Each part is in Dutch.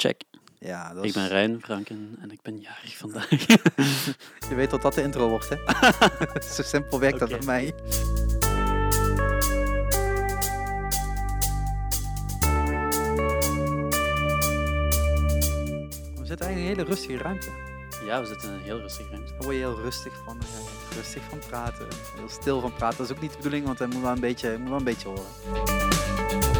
Check. Ja, dat Ik ben Rijn Franken en ik ben jarig vandaag. Je weet dat dat de intro wordt, hè? Zo simpel werkt dat bij mij. We zitten eigenlijk in een hele rustige ruimte. ja, we zitten in een heel rustig ruimte. Daar word je heel rustig van. ja, rustig van praten. Heel stil van praten. Dat is ook niet de bedoeling, want hij moet wel een beetje, moet wel een beetje horen.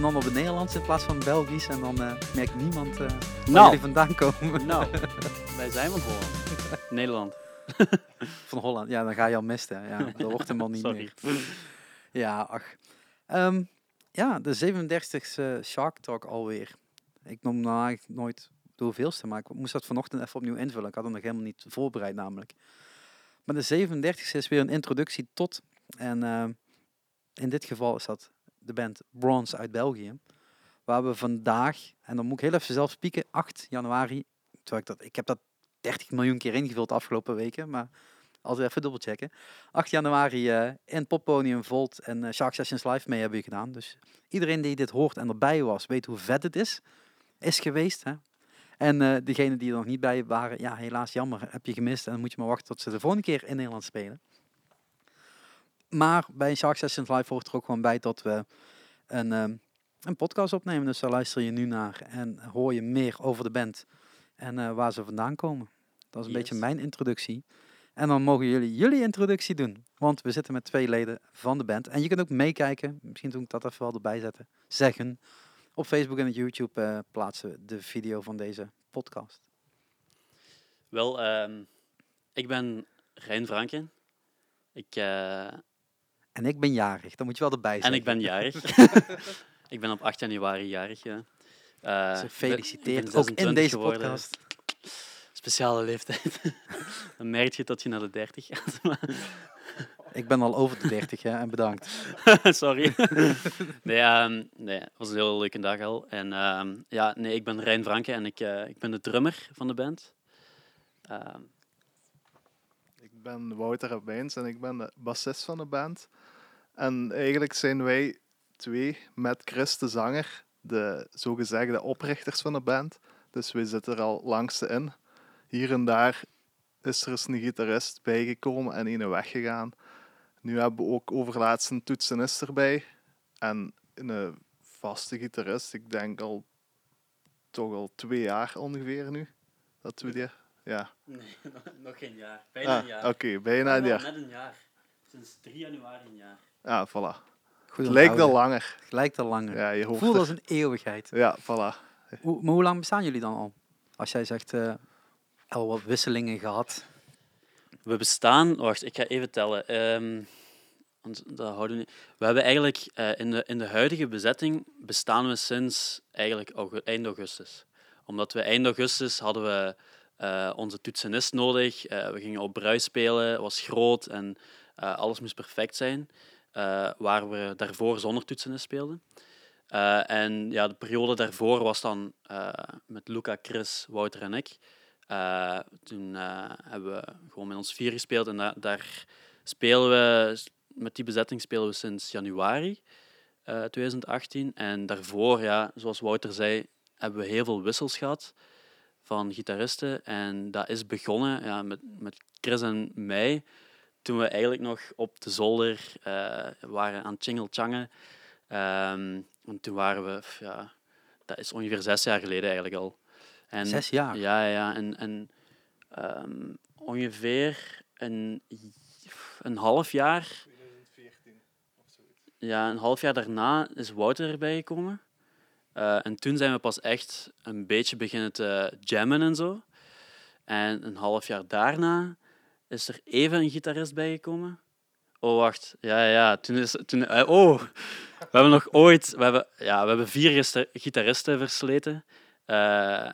En dan op het Nederlands in plaats van Belgisch. En dan eh, merkt niemand eh, waar Nou. jullie vandaan komen. Nou, wij zijn van Holland. Nederland. Van Holland. Ja, dan ga je al misten. Ja, dat wordt helemaal niet Sorry. meer. Ja, ach. Ehm, ja, de 37e Shark Talk alweer. Ik noem nou eigenlijk nooit de hoeveelste, maar ik moest dat vanochtend even opnieuw invullen. Ik had het nog helemaal niet voorbereid namelijk. Maar de 37e is weer een introductie tot. En ehm, in dit geval is dat de band Bronze uit België. Waar we vandaag, en dan moet ik heel even zelf spieken, 8 januari. Terwijl ik, dat, ik heb dat 30 miljoen keer ingevuld de afgelopen weken, maar altijd even dubbelchecken. 8 januari eh, in Poppodium Volt en eh, Shark Sessions Live mee hebben we gedaan. Dus iedereen die dit hoort en erbij was, weet hoe vet het is. Is geweest. Hè? En eh degenen die er nog niet bij waren, ja, helaas jammer, heb je gemist. En dan moet je maar wachten tot ze de volgende keer in Nederland spelen. Maar bij Shark Sessions Live hoort er ook gewoon bij dat we een, ehm, een podcast opnemen. Dus daar luister je nu naar en hoor je meer over de band en eh, waar ze vandaan komen. Dat is een beetje mijn introductie. En dan mogen jullie jullie introductie doen. Want we zitten met twee leden van de band. En je kunt ook meekijken. Misschien doe ik dat even wel erbij zetten. Zeggen. Op Facebook en op YouTube eh, plaatsen we de video van deze podcast. Wel, ehm, ik ben Rijn Franken. Ik, eh, En ik ben jarig. Dat moet je wel erbij en zeggen. ik ben jarig. ik ben op 8 januari jarig, ja. Eh, ben ook in 26 deze geworden. podcast. Speciale leeftijd. Dan merk je dat je naar de 30 gaat. maar- Ik ben al over de 30 hè, en bedankt. Sorry. nee, ehm, nee, het was een heel leuke dag al. En ehm, ja, nee, ik ben Rijn Franke en ik, eh, ik ben de drummer van de band. Ehm, Ik ben Wouter Rabijns en ik ben de bassist van de band. En eigenlijk zijn wij twee met Chris de zanger, de zogezegde oprichters van de band. Dus wij zitten er al langste in. Hier en daar is er eens een gitarist bijgekomen en een weggegaan. Nu hebben we ook overlaatst een toetsenist erbij. En een vaste gitarist, ik denk al toch al twee jaar ongeveer nu. Dat we die... Ja, nee, nog geen jaar. ah, oké, bijna een jaar. Net een jaar. Sinds 3 januari een jaar. Ja, voilà. Goed Het lijkt wel onthouden. langer. Lijkt al langer. Ja, je hoort Voelt als een eeuwigheid. Ja, voilà. Hoe, maar hoe lang bestaan jullie dan al? Als jij zegt, eh, al wat wisselingen gehad. We bestaan, wacht, ik ga even tellen. Ehm, want dat houden we niet. We hebben eigenlijk eh, in, de, in de huidige bezetting bestaan we sinds eigenlijk eind augustus. Omdat we eind augustus hadden we eh, onze toetsenist nodig. Eh, we gingen op bruis spelen, het was groot en eh, alles moest perfect zijn. Eh, waar we daarvoor zonder toetsenist speelden. Eh, en ja, de periode daarvoor was dan eh, met Luca, Chris, Wouter en ik. Toen hebben we gewoon met ons vier gespeeld en da- daar spelen we, met die bezetting spelen we sinds januari eh, 2018. En daarvoor, ja, zoals Wouter zei, hebben we heel veel wissels gehad van gitaristen. En dat is begonnen ja, met, met Chris en mij, toen we eigenlijk nog op de zolder eh, waren aan Chingelchangen. Ehm en toen waren we, ja, dat is ongeveer zes jaar geleden eigenlijk al. En, Zes jaar. ja, ja. En, en ehm, ongeveer een, een half jaar. Ja, een half jaar daarna is Wouter erbij gekomen. Eh, en toen zijn we pas echt een beetje beginnen te jammen en zo. En een half jaar daarna is er even een gitarist bijgekomen. Oh, wacht. Ja, ja. Toen is... Toen, eh, oh, we hebben nog ooit... We hebben, ja, we hebben vier gitaristen versleten. Eh,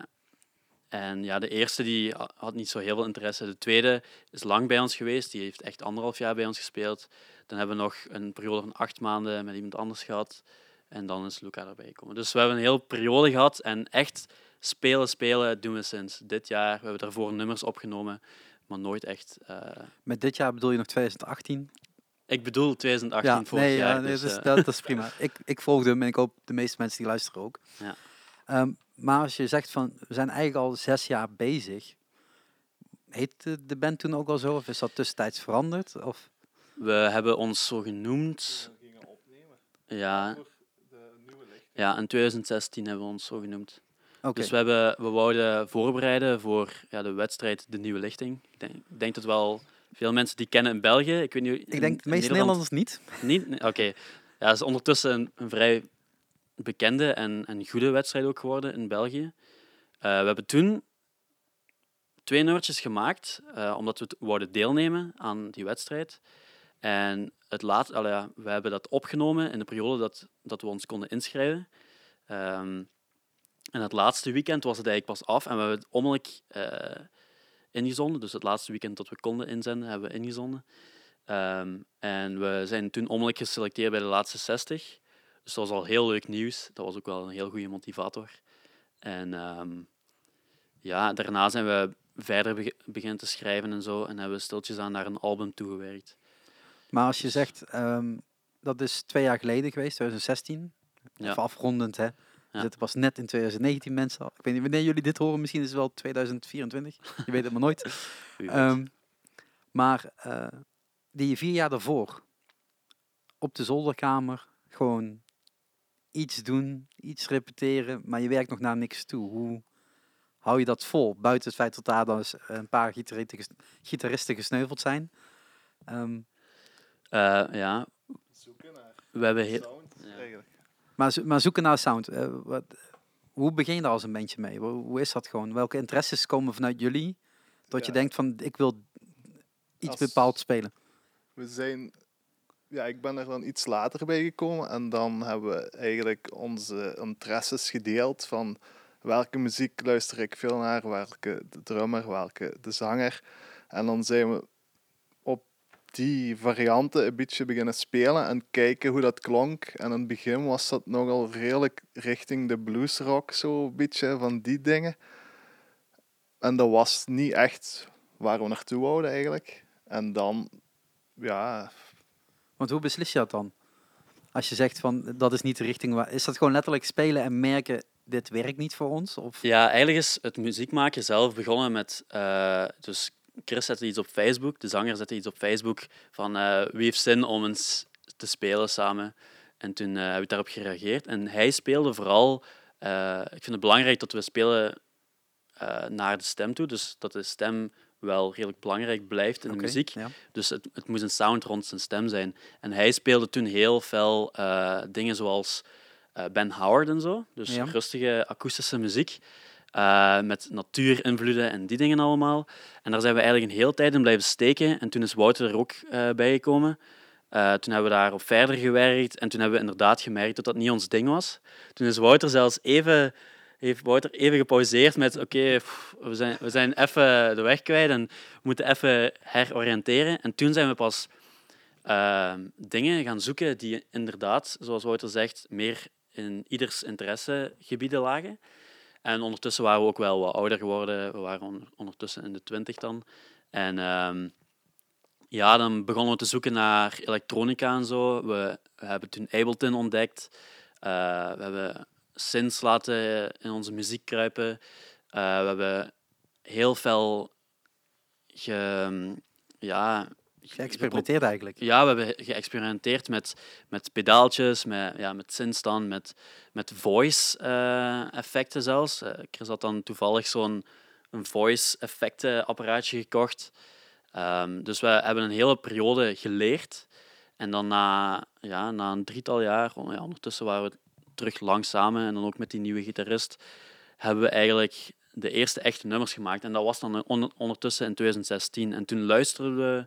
en ja, de eerste die ha- had niet zo heel veel interesse. De tweede is lang bij ons geweest. Die heeft echt anderhalf jaar bij ons gespeeld. Dan hebben we nog een periode van acht maanden met iemand anders gehad. En dan is Luca erbij gekomen. Dus we hebben een hele periode gehad. En echt spelen, spelen doen we sinds dit jaar. We hebben daarvoor nummers opgenomen, maar nooit echt... eh, Met dit jaar bedoel je nog 2018? Ik bedoel 2018 Ja, vorig nee, jaar. ja, nee, dus, dat, is, eh, dat, dat is prima. Ik, ik volgde hem en ik hoop de meeste mensen die luisteren ook. Ja. Ehm, maar als je zegt van, we zijn eigenlijk al zes jaar bezig. Heette de band toen ook al zo? Of is dat tussentijds veranderd? Of, we hebben ons zo genoemd. gingen opnemen Ja, ja, in 2016 hebben we ons zo genoemd. Dus we, hebben, we wouden voorbereiden voor ja, de wedstrijd De Nieuwe Lichting. Ik denk, ik denk dat wel veel mensen die kennen in België. Ik, weet niet, ik denk de meeste Nederlanders niet. Niet? Nee, Oké. Ja, het is ondertussen een, een vrij bekende en, en goede wedstrijd ook geworden in België. Eh, we hebben toen twee nummertjes gemaakt, eh, omdat we wouden deelnemen aan die wedstrijd. En het laat, ja, we hebben dat opgenomen in de periode dat, dat we ons konden inschrijven. Ehm, en het laatste weekend was het eigenlijk pas af en we hebben het onmiddellijk eh, ingezonden. Dus het laatste weekend dat we konden inzenden, hebben we ingezonden. Ehm, en we zijn toen onmiddellijk geselecteerd bij de laatste 60. Dus dat was al heel leuk nieuws. Dat was ook wel een heel goede motivator. En ehm, ja, daarna zijn we verder beg- beginnen te schrijven en zo. En hebben we stiltjes aan naar een album toegewerkt. Maar als je zegt, ehm, dat is twee jaar geleden geweest, 2016. Ja. Even afrondend, hè. Ja. zitten pas net in 2019, mensen. al. Ik weet niet wanneer jullie dit horen. Misschien is het wel 2024. Je weet het maar nooit. Ehm, maar eh, die vier jaar daarvoor, op de zolderkamer, gewoon iets doen, iets repeteren, maar je werkt nog naar niks toe. Hoe hou je dat vol? Buiten het feit dat daar dan een paar gitaristen, ges- gitaristen gesneuveld zijn. Ehm, Eh, ja, Zoeken naar we hebben heel... Ja. Maar, zo- maar zoeken naar sound. eh, wat, hoe begin je daar als een bandje mee? Hoe, hoe is dat gewoon? Welke interesses komen vanuit jullie? Dat je denkt van, ik wil iets Als- bepaald spelen. We zijn, ja, ik ben er dan iets later bij gekomen en dan hebben we eigenlijk onze interesses gedeeld van welke muziek luister ik veel naar, welke de drummer, welke de zanger. En dan zijn we die varianten een beetje beginnen spelen en kijken hoe dat klonk. En in het begin was dat nogal redelijk richting de bluesrock, zo een beetje van die dingen. En dat was niet echt waar we naartoe wouden eigenlijk. En dan ja, Want hoe beslis je dat dan? Als je zegt van dat is niet de richting waar. Is dat gewoon letterlijk spelen en merken dit werkt niet voor ons? Of Ja, eigenlijk is het muziek maken zelf begonnen met... eh, dus Chris zette iets op Facebook, de zanger zette iets op Facebook van eh, wie heeft zin om eens te spelen samen. En toen eh, heb ik daarop gereageerd. En hij speelde vooral... eh, ik vind het belangrijk dat we spelen naar de stem toe. Dus dat de stem wel redelijk belangrijk blijft in de muziek. Ja. Dus het, het moest een sound rond zijn stem zijn. En hij speelde toen heel veel eh, dingen zoals Ben Howard en zo. Dus Ja. rustige akoestische muziek. Eh, met natuurinvloeden en die dingen allemaal. En daar zijn we eigenlijk een hele tijd in blijven steken. En toen is Wouter er ook eh bij gekomen. Eh, toen hebben we daarop verder gewerkt. En toen hebben we inderdaad gemerkt dat dat niet ons ding was. Toen is Wouter zelfs even, heeft Wouter even gepauzeerd met oké, we, zijn, we zijn even de weg kwijt en we moeten even heroriënteren. En toen zijn we pas ehm, dingen gaan zoeken die inderdaad, zoals Wouter zegt, meer in ieders interessegebieden lagen. En ondertussen waren we ook wel wat ouder geworden. We waren on- ondertussen in de twintig dan. En ehm, ja, dan begonnen we te zoeken naar elektronica en zo. We, hebben toen Ableton ontdekt. Eh, we hebben synths laten in onze muziek kruipen. Eh, we hebben heel veel ge, ja, Geëxperimenteerd eigenlijk. ja, we hebben geëxperimenteerd met, met pedaaltjes, met, ja, met met, met voice-effecten zelfs. Eh, Chris had dan toevallig zo'n een voice-effecten-apparaatje gekocht. Ehm, dus we hebben een hele periode geleerd. En dan na, ja, na een drietal jaar, oh ja, ondertussen waren we terug lang samen en dan ook met die nieuwe gitarist, hebben we eigenlijk de eerste echte nummers gemaakt. En dat was dan on- ondertussen in 2016. En toen luisterden we,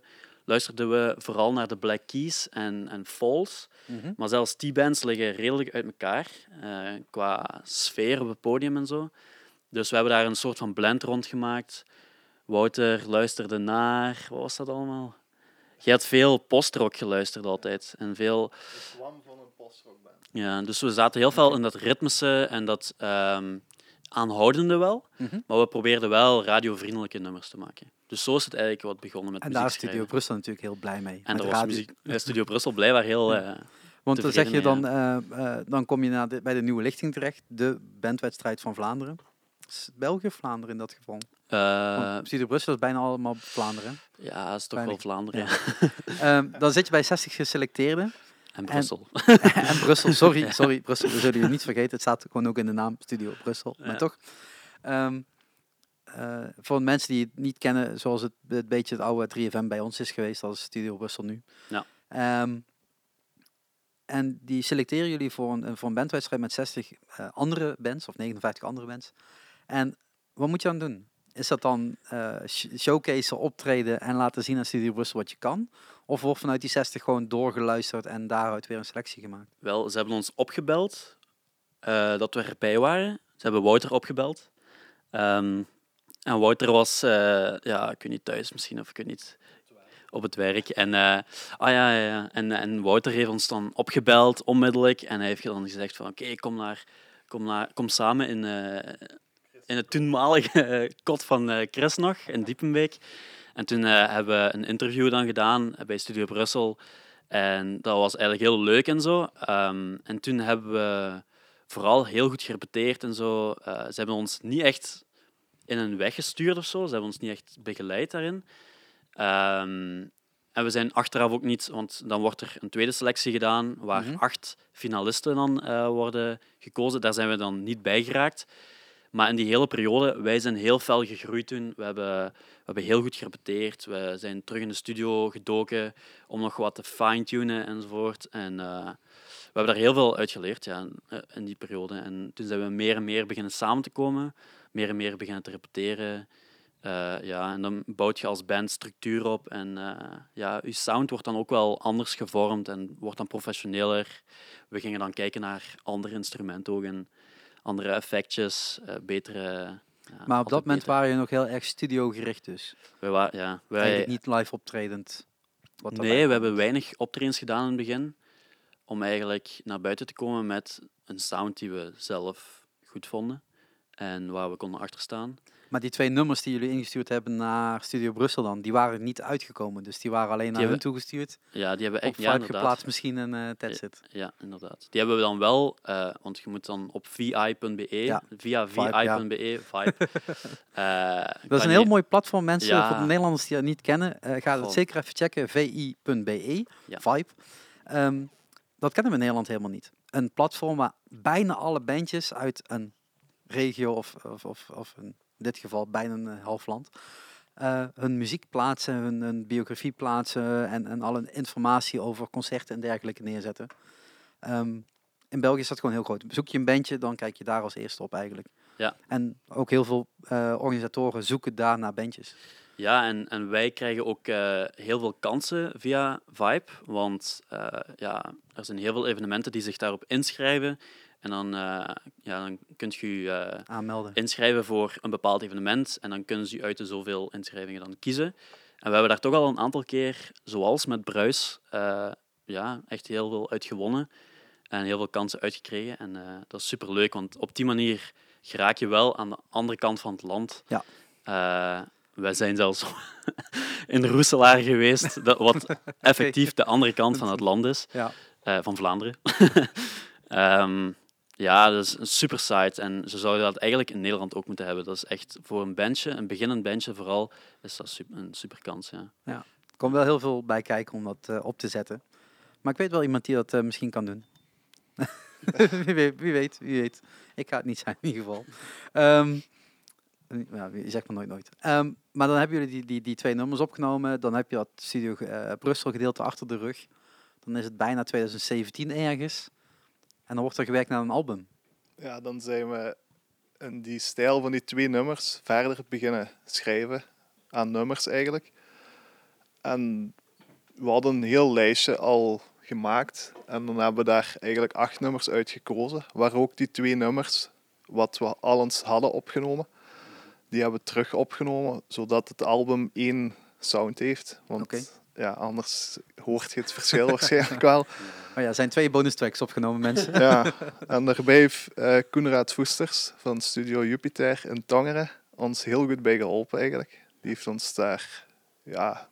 luisterden we vooral naar de Black Keys en, en Falls. Mhm. Maar zelfs die bands liggen redelijk uit elkaar eh, qua sfeer op het podium en zo. Dus we hebben daar een soort van blend rond gemaakt. Wouter luisterde naar, wat was dat allemaal? Je had veel postrock geluisterd altijd. En veel, de van een postrockband. ja, dus we zaten heel veel in dat ritmische en dat, ehm, aanhoudende wel, Mhm. maar we probeerden wel radiovriendelijke nummers te maken. Dus zo is het eigenlijk wat begonnen met En muziek daar is Studio. Brussel natuurlijk heel blij mee. En met daar de was radio. muziek, eh, Studio Brussel blijkbaar heel... Ja. eh, Want dan zeg je dan, eh, dan kom je naar de, bij de Nieuwe Lichting terecht, de bandwedstrijd van Vlaanderen. België of Vlaanderen in dat geval? Studio Brussel is bijna allemaal Vlaanderen. ja, dat is toch Bijna- wel Vlaanderen. ja. Ehm, dan zit je bij 60 geselecteerden. En Brussel. en Brussel, sorry, sorry, Brussel, we zullen je niet vergeten. Het staat gewoon ook in de naam Studio Brussel. Maar Ja. toch. Ehm, eh, voor mensen die het niet kennen, zoals het een beetje het oude 3FM bij ons is geweest, dat is Studio Brussel nu. Ja. Ehm, en die selecteren jullie voor een, voor een bandwedstrijd met 60 eh, andere bands, of 59 andere bands. En wat moet je dan doen? Is dat dan eh sh- showcase, optreden en laten zien aan Studio Brussel wat je kan? Of wordt vanuit die 60 gewoon doorgeluisterd en daaruit weer een selectie gemaakt? Wel, ze hebben ons opgebeld eh, dat we erbij waren. Ze hebben Wouter opgebeld. Ehm, en Wouter was, eh, ja, ik weet niet, thuis misschien, of ik weet niet, op het werk. En, eh, ah, ja, ja. En, en Wouter heeft ons dan opgebeld, onmiddellijk. En hij heeft dan gezegd van, oké, kom, naar, kom, naar, kom samen in, in het toenmalige kot van Chris nog, in Diepenbeek. En toen eh, hebben we een interview dan gedaan bij Studio Brussel. En dat was eigenlijk heel leuk en zo. Ehm, en toen hebben we vooral heel goed gerepeteerd en zo. Eh, ze hebben ons niet echt in een weg gestuurd of zo. Ze hebben ons niet echt begeleid daarin. Ehm, en we zijn achteraf ook niet, want dan wordt er een tweede selectie gedaan waar Mhm. acht finalisten dan eh, worden gekozen. Daar zijn we dan niet bij geraakt. Maar in die hele periode, wij zijn heel fel gegroeid toen. We hebben, we hebben heel goed gerepeteerd. We zijn terug in de studio gedoken om nog wat te fine-tunen enzovoort. En eh, we hebben daar heel veel uit geleerd ja, in, eh, in die periode. En toen zijn we meer en meer beginnen samen te komen, meer en meer beginnen te repeteren. Eh, ja, en dan bouwt je als band structuur op en ja, je sound wordt dan ook wel anders gevormd en wordt dan professioneler. We gingen dan kijken naar andere instrumenten ook en andere effectjes, eh, betere... ja, Maar op dat moment beter. waren je nog heel erg studiogericht dus. Wij wa- ja, wij, Eigenlijk niet live optredend. Wat Nee, we komt. hebben weinig optredens gedaan in het begin. Om eigenlijk naar buiten te komen met een sound die we zelf goed vonden. En waar we konden achterstaan. Maar die twee nummers die jullie ingestuurd hebben naar Studio Brussel dan, die waren niet uitgekomen. Dus die waren alleen naar hun toegestuurd. Ja, die hebben echt ja, geplaatst misschien en eh that's it. Ja, inderdaad. Die hebben we dan wel, eh, want je moet dan op vi.be, Ja, via Vibe, vi.be, eh, Dat is een heel je- mooi platform, mensen. Voor de Nederlanders die dat niet kennen, eh ga het zeker even checken. vi.be. Vibe. Ehm, dat kennen we in Nederland helemaal niet. Een platform waar bijna alle bandjes uit een regio of, of, of, of in dit geval bijna een eh, half land, eh, hun muziek plaatsen, hun, hun biografie plaatsen en, en alle informatie over concerten en dergelijke neerzetten. Ehm, in België is dat gewoon heel groot. Zoek je een bandje, dan kijk je daar als eerste op eigenlijk. Ja. En ook heel veel eh, organisatoren zoeken daar naar bandjes. Ja, en, en wij krijgen ook heel veel kansen via Vibe. Want ja, er zijn heel veel evenementen die zich daarop inschrijven. En dan, eh, ja, dan kunt je je eh, Aanmelden. inschrijven voor een bepaald evenement. En dan kunnen ze je uit de zoveel inschrijvingen dan kiezen. En we hebben daar toch al een aantal keer, zoals met Bruis, eh, ja, echt heel veel uit gewonnen. En heel veel kansen uitgekregen. En dat is superleuk, want op die manier geraak je wel aan de andere kant van het land. Ja. Wij zijn zelfs in Roeselaar geweest, dat, wat effectief de andere kant van het land is, Ja. van Vlaanderen. Ehm, ja, dat is een super site en ze zouden dat eigenlijk in Nederland ook moeten hebben. Dat is echt voor een bandje, een beginnend bandje vooral, is dat super, een super kans. Ja. Er komt wel heel veel bij kijken om dat eh, op te zetten. Maar ik weet wel iemand die dat eh, misschien kan doen. wie, weet, wie weet. Ik ga het niet zijn in ieder geval. Ehm, ja, wie- zeg maar nooit nooit. Ehm, maar dan hebben jullie die, die, die twee nummers opgenomen. Dan heb je dat Studio eh, Brussel gedeelte achter de rug. Dan is het bijna 2017 ergens. En dan wordt er gewerkt naar een album. Ja, dan zijn we in die stijl van die twee nummers verder beginnen schrijven aan nummers eigenlijk. En we hadden een heel lijstje al gemaakt en dan hebben we daar eigenlijk acht nummers uit gekozen, waar ook die twee nummers, wat we al eens hadden opgenomen, die hebben we terug opgenomen, zodat het album één sound heeft. Want. Ja, anders hoort je het verschil waarschijnlijk wel. Maar ja, er zijn twee bonus tracks opgenomen, mensen. Ja, en daarbij heeft eh Koenraad Voesters van Studio Jupiter in Tongeren ons heel goed bij geholpen eigenlijk. Die heeft ons daar ja,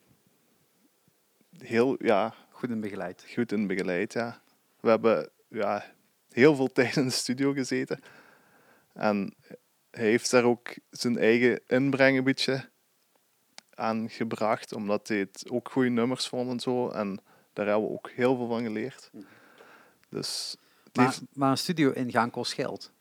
heel ja, Goed en begeleid. goed in begeleid. Ja. We hebben ja, heel veel tijd in de studio gezeten. En hij heeft daar ook zijn eigen inbreng een beetje aan gebracht, omdat hij het ook goede nummers vond en zo. En daar hebben we ook heel veel van geleerd. Dus het Maar, heeft- maar een studio ingaan kost geld.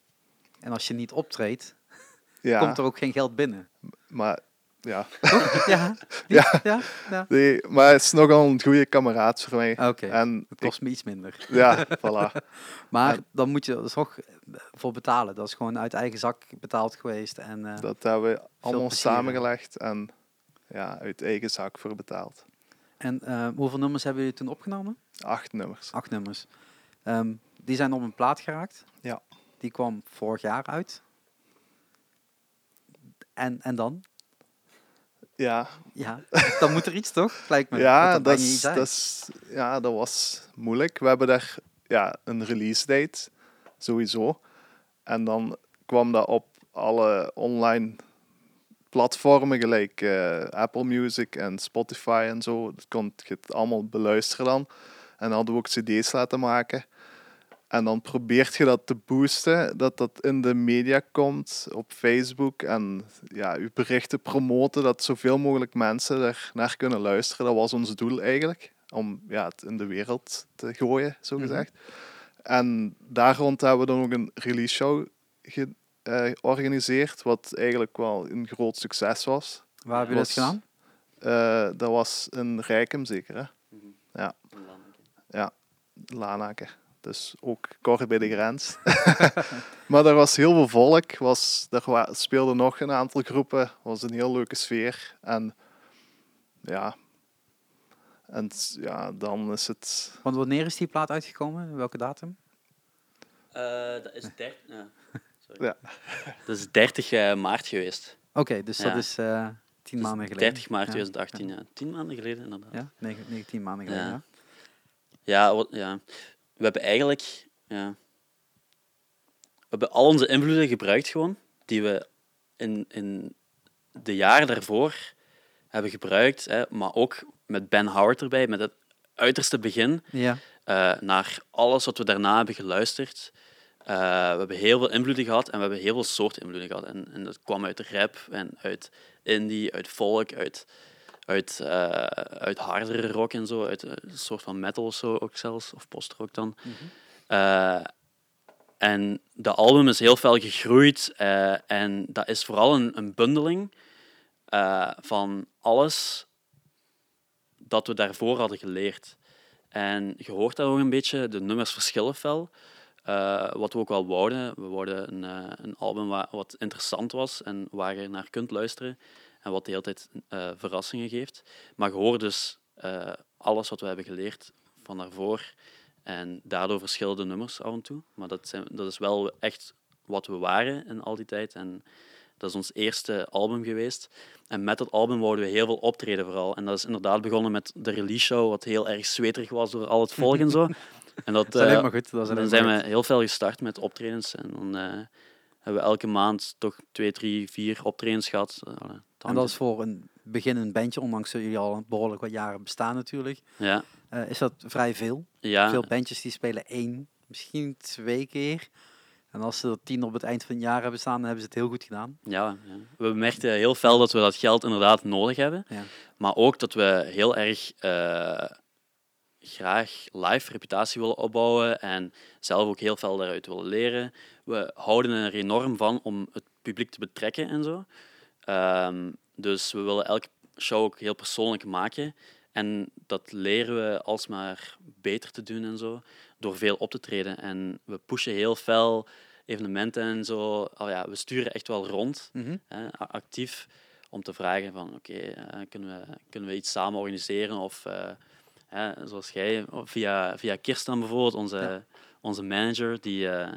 En als je niet optreedt, ja, komt er ook geen geld binnen. maar ja, Ja, Ja. ja, ja. ja. nee, maar het is nogal een goede kameraad voor mij. Oké, En het kost me iets minder. ja, voilà. Maar dan moet je er toch voor betalen. Dat is gewoon uit eigen zak betaald geweest. En, eh, Dat hebben we allemaal samengelegd en ja, uit eigen zak voor betaald. en eh, hoeveel nummers hebben jullie toen opgenomen? Acht nummers. Acht nummers. Ehm, die zijn op een plaat geraakt. Ja. Die kwam vorig jaar uit. En, en dan? Ja, Ja, dan moet er iets toch? Lijkt me. Ja, dat, is, dat is, ja, dat was moeilijk. We hebben daar ja, een release date, sowieso. En dan kwam dat op alle online platformen, gelijk eh, Apple Music en Spotify en zo. Dat kon je het allemaal beluisteren dan. En dan hadden we ook cd's laten maken. En dan probeert je dat te boosten, dat dat in de media komt, op Facebook. En ja, je berichten promoten, dat zoveel mogelijk mensen er naar kunnen luisteren. Dat was ons doel eigenlijk, om ja, het in de wereld te gooien, zo Mhm. gezegd. En daar rond hebben we dan ook een release show ge- georganiseerd, wat eigenlijk wel een groot succes was. Waar hebben jullie dat gedaan? Eh, dat was in Rijkem zeker, hè? Lanaken. Dus ook kort bij de grens. maar er was heel veel volk. Was, er wa- speelden nog een aantal groepen. was een heel leuke sfeer. En ja, en ja, dan is het. Want wanneer is die plaat uitgekomen? Welke datum? Eh, dat is 30, ja. Sorry. Ja. Dat is 30 eh, maart geweest. Oké, dus dat is eh tien Dus maanden geleden. 30 maart Ja. 2018, ja. 10 maanden geleden inderdaad. Ja, negen, negen, tien maanden geleden. Ja. Ja. Ja, wat, ja. We hebben eigenlijk... Ja, we hebben al onze invloeden gebruikt gewoon, die we in, in de jaren daarvoor hebben gebruikt. Hè, maar ook met Ben Howard erbij, met het uiterste begin, Ja. eh, naar alles wat we daarna hebben geluisterd. Eh, we hebben heel veel invloeden gehad en we hebben heel veel soorten invloeden gehad. En, en dat kwam uit rap en uit indie, uit folk, uit, uit, eh, uit hardere rock en zo, uit een soort van metal of zo ook zelfs, of postrock dan. Eh, en de album is heel fel gegroeid en dat is vooral een, een bundeling van alles dat we daarvoor hadden geleerd. En je hoort dat ook een beetje, de nummers verschillen fel. Eh, wat we ook wel wouden. We wouden een, eh, een album wa- wat interessant was en waar je naar kunt luisteren. En wat de hele tijd eh, verrassingen geeft. Maar je hoort dus alles wat we hebben geleerd van daarvoor. En daardoor verschillen de nummers af en toe. Maar dat, zijn, dat is wel echt wat we waren in al die tijd. En dat is ons eerste album geweest. En met dat album wouden we heel veel optreden vooral. En dat is inderdaad begonnen met de release show, wat heel erg zweterig was door al het volk en zo. En dat, Dat is alleen eh, maar goed. Dat is dan zijn we heel veel gestart met optredens. En dan eh, hebben we elke maand toch twee, drie, vier optredens gehad. Eh, En dat is voor een beginnend bandje, ondanks dat jullie al behoorlijk wat jaren bestaan natuurlijk. Ja, is dat vrij veel? ja, Veel bandjes die spelen één, misschien twee keer. En als ze er tien op het eind van het jaar hebben staan, dan hebben ze het heel goed gedaan. ja, ja. We merkten heel fel dat we dat geld inderdaad nodig hebben. Ja. Maar ook dat we heel erg graag live reputatie willen opbouwen en zelf ook heel veel daaruit willen leren. We houden er enorm van om het publiek te betrekken en zo. Ehm, dus we willen elke show ook heel persoonlijk maken. En dat leren we alsmaar beter te doen en zo, door veel op te treden. En we pushen heel fel evenementen en zo. Oh ja, we sturen echt wel rond Mhm. hè, actief om te vragen van oké, eh, kunnen, we, kunnen we iets samen organiseren of eh, hè, zoals jij, via, via Kirsten bijvoorbeeld, onze, Ja. onze manager, die, eh,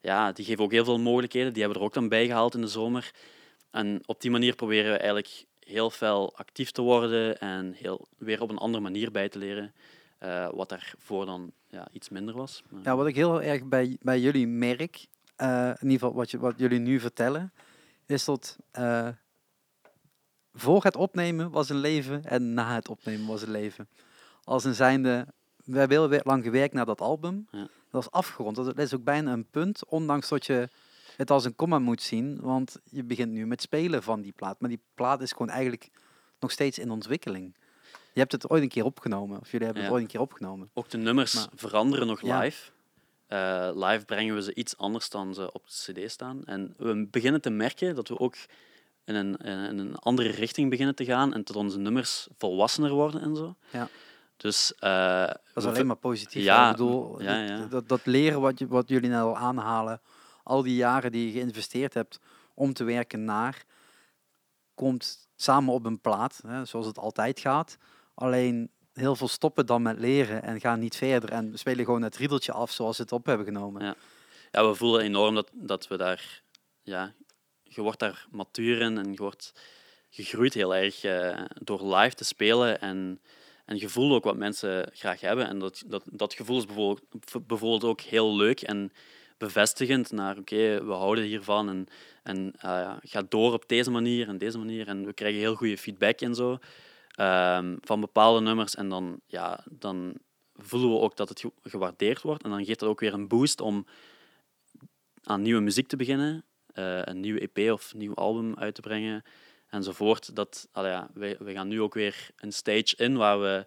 ja, die geeft ook heel veel mogelijkheden. Die hebben er ook dan bij gehaald in de zomer. En op die manier proberen we eigenlijk heel fel actief te worden en heel, weer op een andere manier bij te leren. eh, wat daarvoor dan ja, iets minder was. Maar- Ja, wat ik heel erg bij, bij jullie merk, eh, in ieder geval wat, je, wat jullie nu vertellen, is dat eh, voor het opnemen was een leven en na het opnemen was een leven. Als een zijnde, we hebben heel lang gewerkt naar dat album. Ja. Dat is afgerond. Dat is ook bijna een punt, ondanks dat je het als een komma moet zien, want je begint nu met spelen van die plaat. Maar die plaat is gewoon eigenlijk nog steeds in ontwikkeling. Je hebt het ooit een keer opgenomen, of jullie hebben Ja. het ooit een keer opgenomen. Ook de nummers Maar- veranderen nog live. Eh, live brengen we ze iets anders dan ze op de cd staan. En we beginnen te merken dat we ook in een, in een andere richting beginnen te gaan en dat onze nummers volwassener worden en zo. Ja. Dus eh, Dat is alleen maar positief. Ja, bedoel, ja, dat- ja. Dat, dat leren wat, je, wat jullie nou al aanhalen, al die jaren die je geïnvesteerd hebt om te werken naar, komt samen op een plaat, hè, zoals het altijd gaat. Alleen heel veel stoppen dan met leren en gaan niet verder en we spelen gewoon het riedeltje af zoals ze het op hebben genomen. Ja. ja, we voelen enorm dat, dat we daar, ja, je wordt daar matuur in en je wordt gegroeid heel erg eh, door live te spelen en, en je voelt ook wat mensen graag hebben. En dat, dat, dat gevoel is bijvoorbeeld, ook heel leuk en bevestigend naar, oké, we houden hiervan en, en ja, ga door op deze manier en deze manier. En we krijgen heel goede feedback en zo ehm, van bepaalde nummers. En dan, ja, dan voelen we ook dat het ge- gewaardeerd wordt. En dan geeft dat ook weer een boost om aan nieuwe muziek te beginnen, eh, een nieuwe EP of een nieuw album uit te brengen enzovoort. Dat, ja, we, we gaan nu ook weer een stage in waar we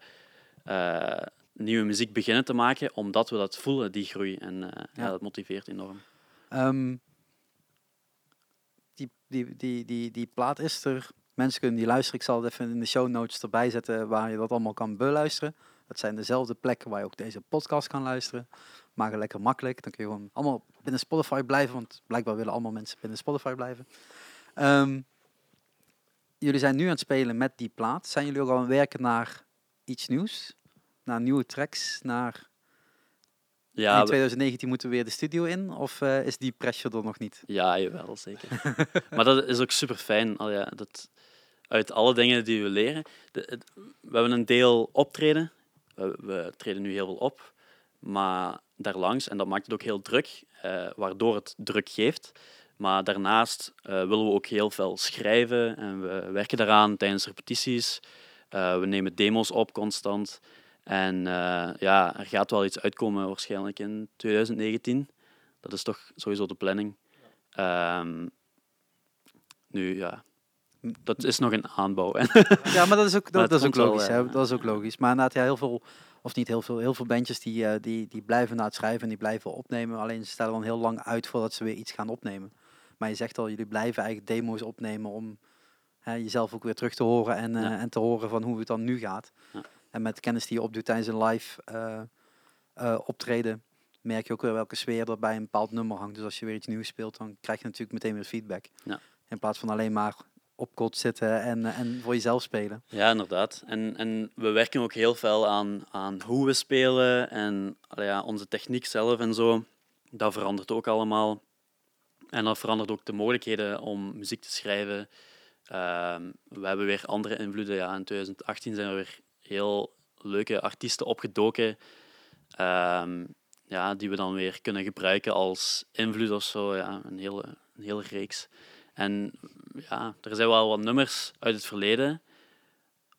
eh, nieuwe muziek beginnen te maken, omdat we dat voelen, die groei. En eh, ja. Ja. dat motiveert enorm. Ehm, die, die, die, die, die plaat is er. Mensen kunnen die luisteren. Ik zal het even in de show notes erbij zetten waar je dat allemaal kan beluisteren. Dat zijn dezelfde plekken waar je ook deze podcast kan luisteren. Maak het lekker makkelijk. Dan kun je gewoon allemaal binnen Spotify blijven. Want blijkbaar willen allemaal mensen binnen Spotify blijven. Ehm, jullie zijn nu aan het spelen met die plaat. Zijn jullie ook al aan het werken naar iets nieuws? Naar nieuwe tracks? Naar Ja, in we- 2019 moeten we weer de studio in? Of eh, is die pressure er nog niet? Ja, jawel, zeker. maar dat is ook super fijn. Al ja, dat, uit alle dingen die we leren. De, het- we hebben een deel optreden. We, we treden nu heel veel op. Maar daarlangs, en dat maakt het ook heel druk, eh, waardoor het druk geeft. Maar daarnaast eh, willen we ook heel veel schrijven en we werken daaraan tijdens repetities. Eh, we nemen demos op constant. En eh, ja, er gaat wel iets uitkomen waarschijnlijk in 2019. Dat is toch sowieso de planning. Ehm, nu, ja, dat is nog een aanbouw. Ja, maar dat is ook, dat, is ook wel, logisch. Dat is ook logisch. Maar inderdaad, ja, heel veel, of niet heel veel, heel veel bandjes die, die, die blijven naar het schrijven en die blijven opnemen. Alleen ze stellen dan heel lang uit voordat ze weer iets gaan opnemen. Maar je zegt al, jullie blijven eigenlijk demo's opnemen om hè, jezelf ook weer terug te horen en, eh, Ja. en te horen van hoe het dan nu gaat. Ja. En met kennis die je opdoet tijdens een live eh, eh, optreden, merk je ook weer welke sfeer er bij een bepaald nummer hangt. Dus als je weer iets nieuws speelt, dan krijg je natuurlijk meteen weer feedback. Ja. In plaats van alleen maar op kot zitten en, en voor jezelf spelen. Ja, inderdaad. En, en we werken ook heel veel aan, aan hoe we spelen en ja, onze techniek zelf en zo. Dat verandert ook allemaal. En dat verandert ook de mogelijkheden om muziek te schrijven. Ehm, we hebben weer andere invloeden. Ja, in 2018 zijn er weer heel leuke artiesten opgedoken. ehm, ja, die we dan weer kunnen gebruiken als invloed of zo. Ja, een, hele, een hele reeks. En ja, er zijn wel wat nummers uit het verleden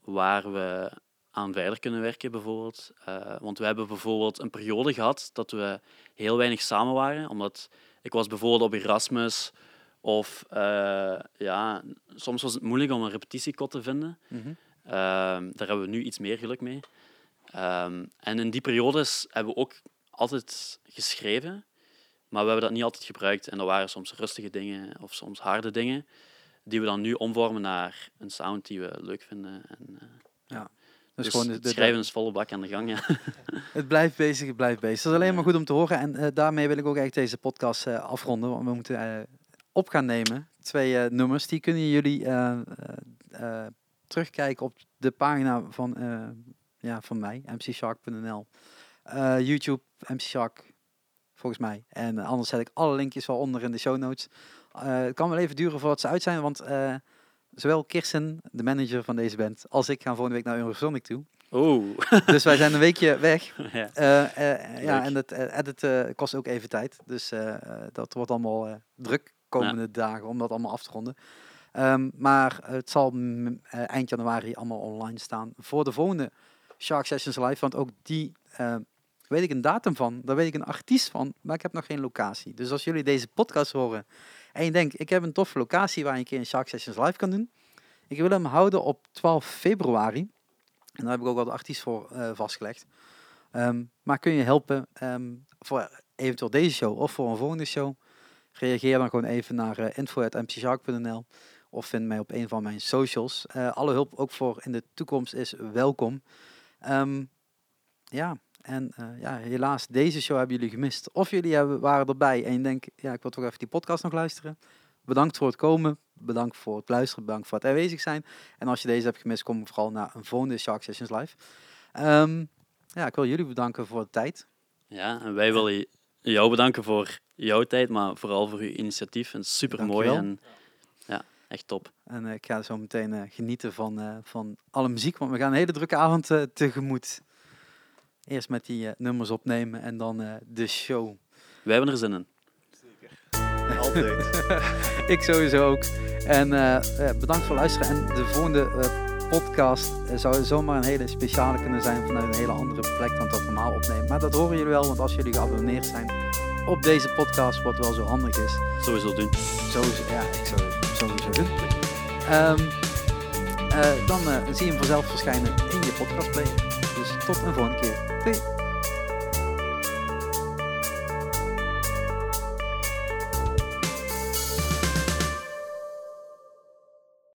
waar we aan verder kunnen werken, bijvoorbeeld. Eh, want we hebben bijvoorbeeld een periode gehad dat we heel weinig samen waren, omdat ik was bijvoorbeeld op Erasmus of eh, ja, soms was het moeilijk om een repetitiekot te vinden. Ehm, daar hebben we nu iets meer geluk mee. Ehm, en in die periodes hebben we ook altijd geschreven, maar we hebben dat niet altijd gebruikt. En dat waren soms rustige dingen of soms harde dingen, die we dan nu omvormen naar een sound die we leuk vinden. En, eh, Dus, dus gewoon de, de- schrijven is volle bak aan de gang. Ja. Het blijft bezig, het blijft bezig. Dat is alleen maar goed om te horen. En eh, daarmee wil ik ook eigenlijk deze podcast eh, afronden. Want we moeten eh, op gaan nemen. Twee nummers. Die kunnen jullie terugkijken op de pagina van, ja, van mij, mcshark.nl. YouTube, mcshark, volgens mij. En anders zet ik alle linkjes wel onder in de show notes. Het kan wel even duren voordat ze uit zijn, want zowel Kirsten, de manager van deze band, als ik gaan volgende week naar Eurosonic toe. Oeh. Dus wij zijn een weekje weg. ja. Eh, eh, ja, en het eh, editen kost ook even tijd. Dus dat wordt allemaal druk komende dagen om dat allemaal af te ronden. Ehm, maar het zal eind januari allemaal online staan voor de volgende Shark Sessions Live. Want ook die weet ik een datum van, daar weet ik een artiest van, maar ik heb nog geen locatie. Dus als jullie deze podcast horen en je denkt, ik heb een toffe locatie waar je een keer een Shark Sessions Live kan doen. Ik wil hem houden op 12 februari. En daar heb ik ook al de artiest voor eh, vastgelegd. Ehm, maar kun je helpen ehm, voor eventueel deze show of voor een volgende show? Reageer dan gewoon even naar uh, of vind mij op een van mijn socials. Eh, alle hulp ook voor in de toekomst is welkom. Ehm, ja, en eh, ja, helaas, deze show hebben jullie gemist. Of jullie hebben, waren erbij en je denkt, ja, ik wil toch even die podcast nog luisteren. Bedankt voor het komen. Bedankt voor het luisteren. Bedankt voor het aanwezig zijn. En als je deze hebt gemist, kom vooral naar een volgende Shark Sessions Live. Ehm, ja, ik wil jullie bedanken voor de tijd. ja, en wij willen jou bedanken voor jouw tijd, maar vooral voor je initiatief. En super mooi en ja, echt top. En eh, ik ga zo meteen eh, genieten van, van alle muziek, want we gaan een hele drukke avond tegemoet. Eerst met die eh, nummers opnemen en dan eh, de show. Wij hebben er zin in. Altijd. ik sowieso ook. En eh, bedankt voor het luisteren. En de volgende podcast zou zomaar een hele speciale kunnen zijn vanuit een hele andere plek dan dat we normaal opnemen. Maar dat horen jullie wel, want als jullie geabonneerd zijn op deze podcast, wat wel zo handig is, Sowieso doen. Sowieso, ja, ik zou het sowieso doen. Ehm, eh, dan zie je hem vanzelf verschijnen in je podcastplayer. Tot een volgende keer.